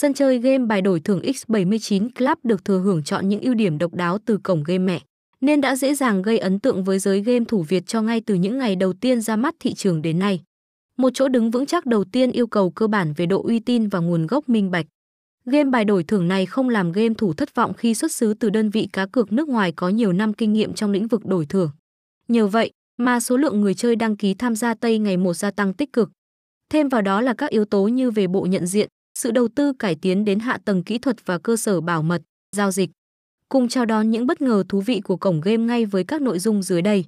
Sân chơi game bài đổi thưởng X79 Club được thừa hưởng chọn những ưu điểm độc đáo từ cổng game mẹ, nên đã dễ dàng gây ấn tượng với giới game thủ Việt cho ngay từ những ngày đầu tiên ra mắt thị trường đến nay. Một chỗ đứng vững chắc đầu tiên yêu cầu cơ bản về độ uy tín và nguồn gốc minh bạch. Game bài đổi thưởng này không làm game thủ thất vọng khi xuất xứ từ đơn vị cá cược nước ngoài có nhiều năm kinh nghiệm trong lĩnh vực đổi thưởng. Nhờ vậy mà số lượng người chơi đăng ký tham gia Tây ngày một gia tăng tích cực. Thêm vào đó là các yếu tố như về bộ nhận diện, sự đầu tư cải tiến đến hạ tầng kỹ thuật và cơ sở bảo mật, giao dịch. Cùng chào đón những bất ngờ thú vị của cổng game ngay với các nội dung dưới đây.